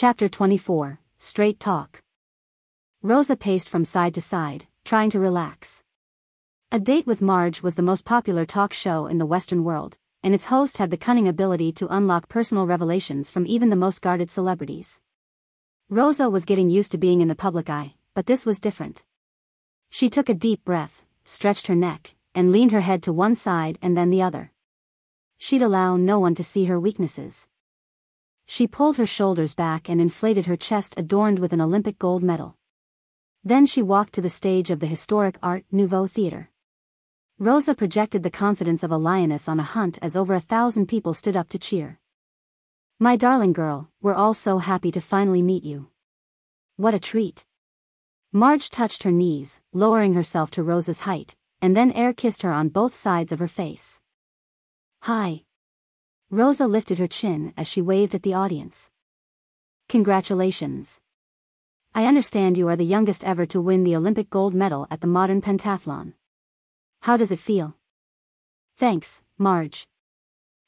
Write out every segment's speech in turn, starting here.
Chapter 24 Straight Talk. Rosa paced from side to side, trying to relax. A Date with Marge was the most popular talk show in the Western world, and its host had the cunning ability to unlock personal revelations from even the most guarded celebrities. Rosa was getting used to being in the public eye, but this was different. She took a deep breath, stretched her neck, and leaned her head to one side and then the other. She'd allow no one to see her weaknesses. She pulled her shoulders back and inflated her chest adorned with an Olympic gold medal. Then she walked to the stage of the historic Art Nouveau Theatre. Rosa projected the confidence of a lioness on a hunt as over a thousand people stood up to cheer. My darling girl, we're all so happy to finally meet you. What a treat. Marge touched her knees, lowering herself to Rosa's height, and then air kissed her on both sides of her face. Hi. Rosa lifted her chin as she waved at the audience. Congratulations. I understand you are the youngest ever to win the Olympic gold medal at the modern pentathlon. How does it feel? Thanks, Marge.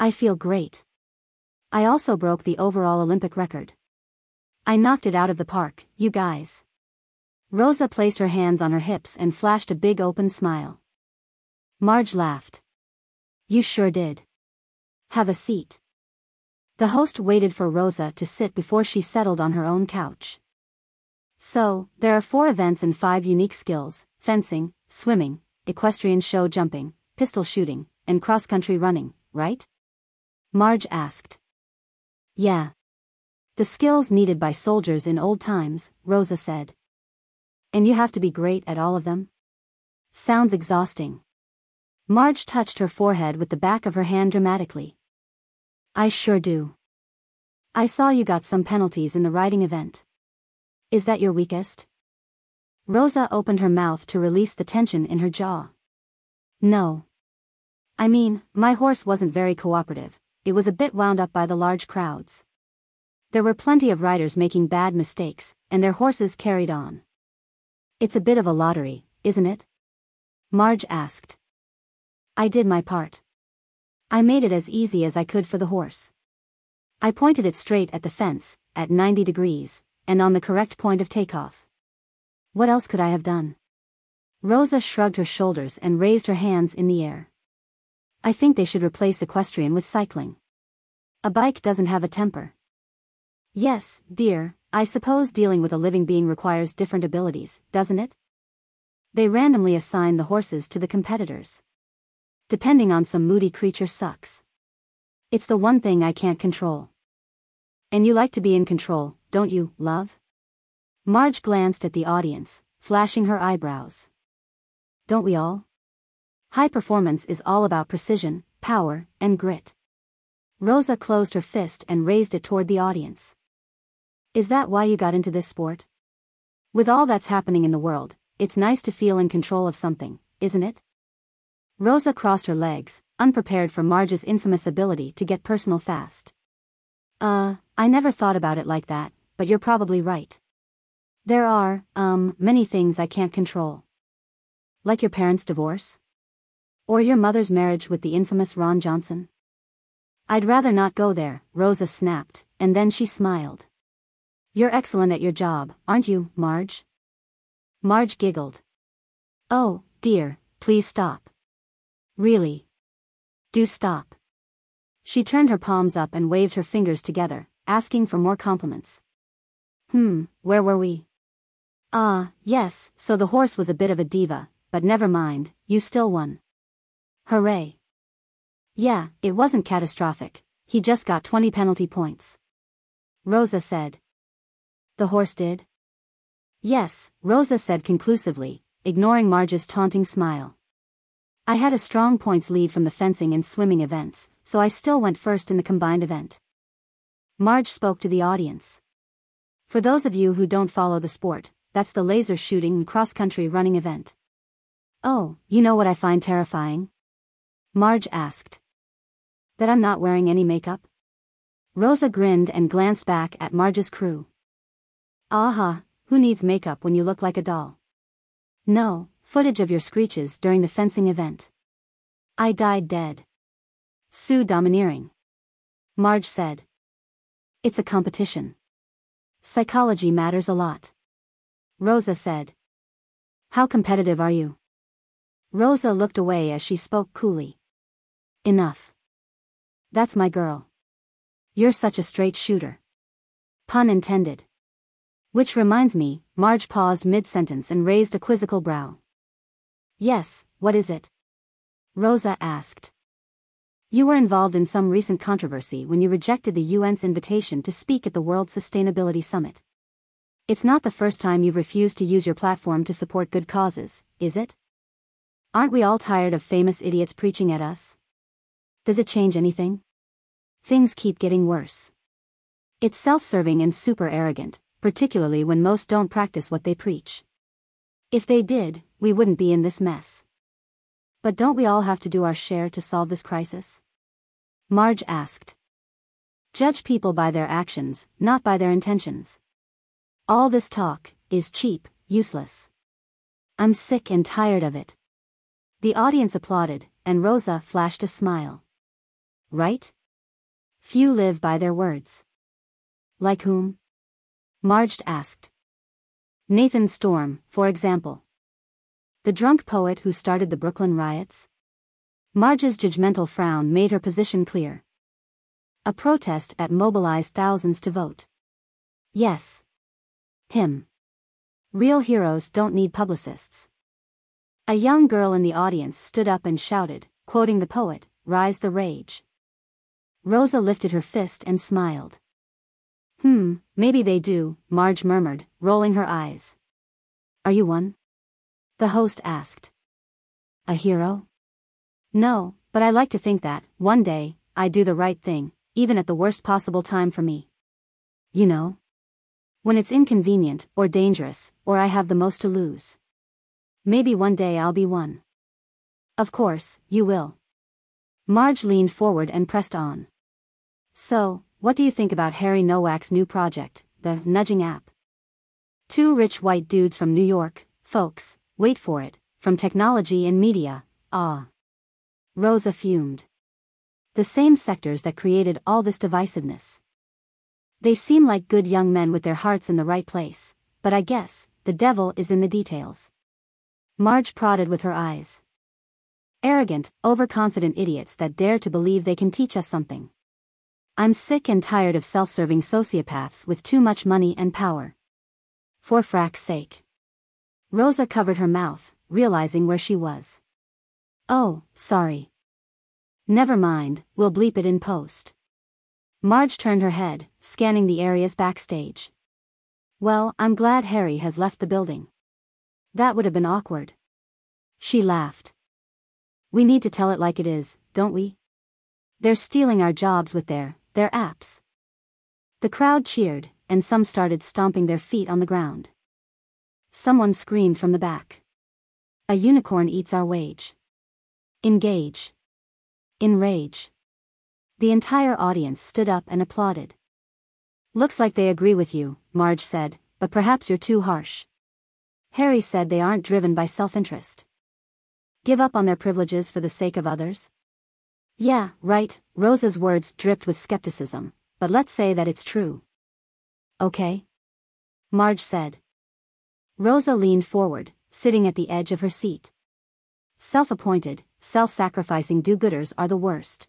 I feel great. I also broke the overall Olympic record. I knocked it out of the park, you guys. Rosa placed her hands on her hips and flashed a big open smile. Marge laughed. You sure did. Have a seat. The host waited for Rosa to sit before she settled on her own couch. So, there are four events and five unique skills fencing, swimming, equestrian show jumping, pistol shooting, and cross country running, right? Marge asked. Yeah. The skills needed by soldiers in old times, Rosa said. And you have to be great at all of them? Sounds exhausting. Marge touched her forehead with the back of her hand dramatically. I sure do. I saw you got some penalties in the riding event. Is that your weakest? Rosa opened her mouth to release the tension in her jaw. No. I mean, my horse wasn't very cooperative, it was a bit wound up by the large crowds. There were plenty of riders making bad mistakes, and their horses carried on. It's a bit of a lottery, isn't it? Marge asked. I did my part. I made it as easy as I could for the horse. I pointed it straight at the fence, at 90 degrees, and on the correct point of takeoff. What else could I have done? Rosa shrugged her shoulders and raised her hands in the air. I think they should replace equestrian with cycling. A bike doesn't have a temper. Yes, dear, I suppose dealing with a living being requires different abilities, doesn't it? They randomly assign the horses to the competitors. Depending on some moody creature sucks. It's the one thing I can't control. And you like to be in control, don't you, love? Marge glanced at the audience, flashing her eyebrows. Don't we all? High performance is all about precision, power, and grit. Rosa closed her fist and raised it toward the audience. Is that why you got into this sport? With all that's happening in the world, it's nice to feel in control of something, isn't it? Rosa crossed her legs, unprepared for Marge's infamous ability to get personal fast. Uh, I never thought about it like that, but you're probably right. There are, um, many things I can't control. Like your parents' divorce? Or your mother's marriage with the infamous Ron Johnson? I'd rather not go there, Rosa snapped, and then she smiled. You're excellent at your job, aren't you, Marge? Marge giggled. Oh, dear, please stop. Really? Do stop. She turned her palms up and waved her fingers together, asking for more compliments. Hmm, where were we? Ah, yes, so the horse was a bit of a diva, but never mind, you still won. Hooray. Yeah, it wasn't catastrophic, he just got 20 penalty points. Rosa said. The horse did? Yes, Rosa said conclusively, ignoring Marge's taunting smile. I had a strong points lead from the fencing and swimming events, so I still went first in the combined event. Marge spoke to the audience. For those of you who don't follow the sport, that's the laser shooting and cross-country running event. Oh, you know what I find terrifying? Marge asked. That I'm not wearing any makeup? Rosa grinned and glanced back at Marge's crew. Aha, who needs makeup when you look like a doll? No, footage of your screeches during the fencing event. I died dead. Sue domineering. Marge said. It's a competition. Psychology matters a lot. Rosa said. How competitive are you? Rosa looked away as she spoke coolly. Enough. That's my girl. You're such a straight shooter. Pun intended. Which reminds me, Marge paused mid-sentence and raised a quizzical brow. Yes, what is it? Rosa asked. You were involved in some recent controversy when you rejected the UN's invitation to speak at the World Sustainability Summit. It's not the first time you've refused to use your platform to support good causes, is it? Aren't we all tired of famous idiots preaching at us? Does it change anything? Things keep getting worse. It's self-serving and super arrogant, particularly when most don't practice what they preach. If they did, we wouldn't be in this mess. But don't we all have to do our share to solve this crisis? Marge asked. Judge people by their actions, not by their intentions. All this talk is cheap, useless. I'm sick and tired of it. The audience applauded, and Rosa flashed a smile. Right? Few live by their words. Like whom? Marge asked. Nathan Storm, for example. The drunk poet who started the Brooklyn riots? Marge's judgmental frown made her position clear. A protest that mobilized thousands to vote. Yes. Him. Real heroes don't need publicists. A young girl in the audience stood up and shouted, quoting the poet, Rise the Rage. Rosa lifted her fist and smiled. Hmm, maybe they do, Marge murmured, rolling her eyes. Are you one? The host asked. A hero? No, but I like to think that, one day, I do the right thing, even at the worst possible time for me. You know? When it's inconvenient, or dangerous, or I have the most to lose. Maybe one day I'll be one. Of course, you will. Marge leaned forward and pressed on. So, what do you think about Harry Nowak's new project, the Nudging app? Two rich white dudes from New York, folks, Wait for it, from technology and media, ah. Rosa fumed. The same sectors that created all this divisiveness. They seem like good young men with their hearts in the right place, but I guess, the devil is in the details. Marge prodded with her eyes. Arrogant, overconfident idiots that dare to believe they can teach us something. I'm sick and tired of self-serving sociopaths with too much money and power. For frack's sake. Rosa covered her mouth, realizing where she was. Oh, sorry. Never mind, we'll bleep it in post. Marge turned her head, scanning the areas backstage. Well, I'm glad Harry has left the building. That would have been awkward. She laughed. We need to tell it like it is, don't we? They're stealing our jobs with their, their apps. The crowd cheered, and some started stomping their feet on the ground. Someone screamed from the back. A unicorn eats our wage. Engage. Enrage. The entire audience stood up and applauded. Looks like they agree with you, Marge said, but perhaps you're too harsh. Harry said they aren't driven by self-interest. Give up on their privileges for the sake of others? Yeah, right, Rosa's words dripped with skepticism, but let's say that it's true. Okay? Marge said. Rosa leaned forward, sitting at the edge of her seat. Self-appointed, self-sacrificing do-gooders are the worst.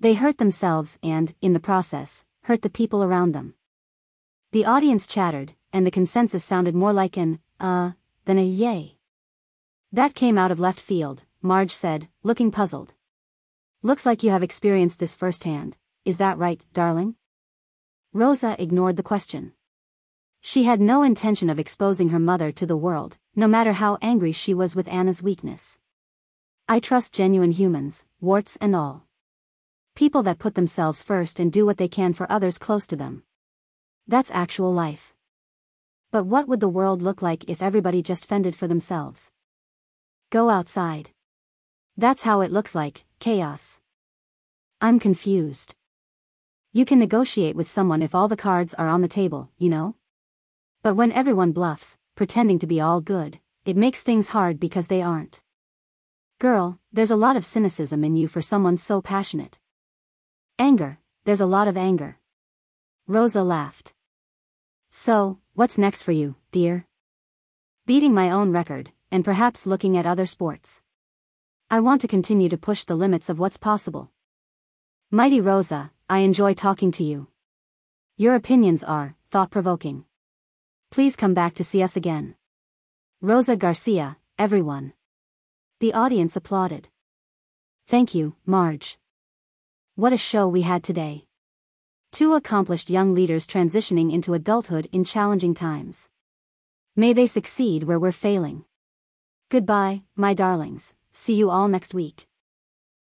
They hurt themselves and, in the process, hurt the people around them. The audience chattered, and the consensus sounded more like an, uh, than a yay. That came out of left field, Marge said, looking puzzled. Looks like you have experienced this firsthand, is that right, darling? Rosa ignored the question. She had no intention of exposing her mother to the world, no matter how angry she was with Anna's weakness. I trust genuine humans, warts and all. People that put themselves first and do what they can for others close to them. That's actual life. But what would the world look like if everybody just fended for themselves? Go outside. That's how it looks like, chaos. I'm confused. You can negotiate with someone if all the cards are on the table, you know? But when everyone bluffs, pretending to be all good, it makes things hard because they aren't. Girl, there's a lot of cynicism in you for someone so passionate. Anger, there's a lot of anger. Rosa laughed. So, what's next for you, dear? Beating my own record, and perhaps looking at other sports. I want to continue to push the limits of what's possible. Mighty Rosa, I enjoy talking to you. Your opinions are thought provoking. Please come back to see us again. Rosa Garcia, everyone. The audience applauded. Thank you, Marge. What a show we had today. Two accomplished young leaders transitioning into adulthood in challenging times. May they succeed where we're failing. Goodbye, my darlings. See you all next week.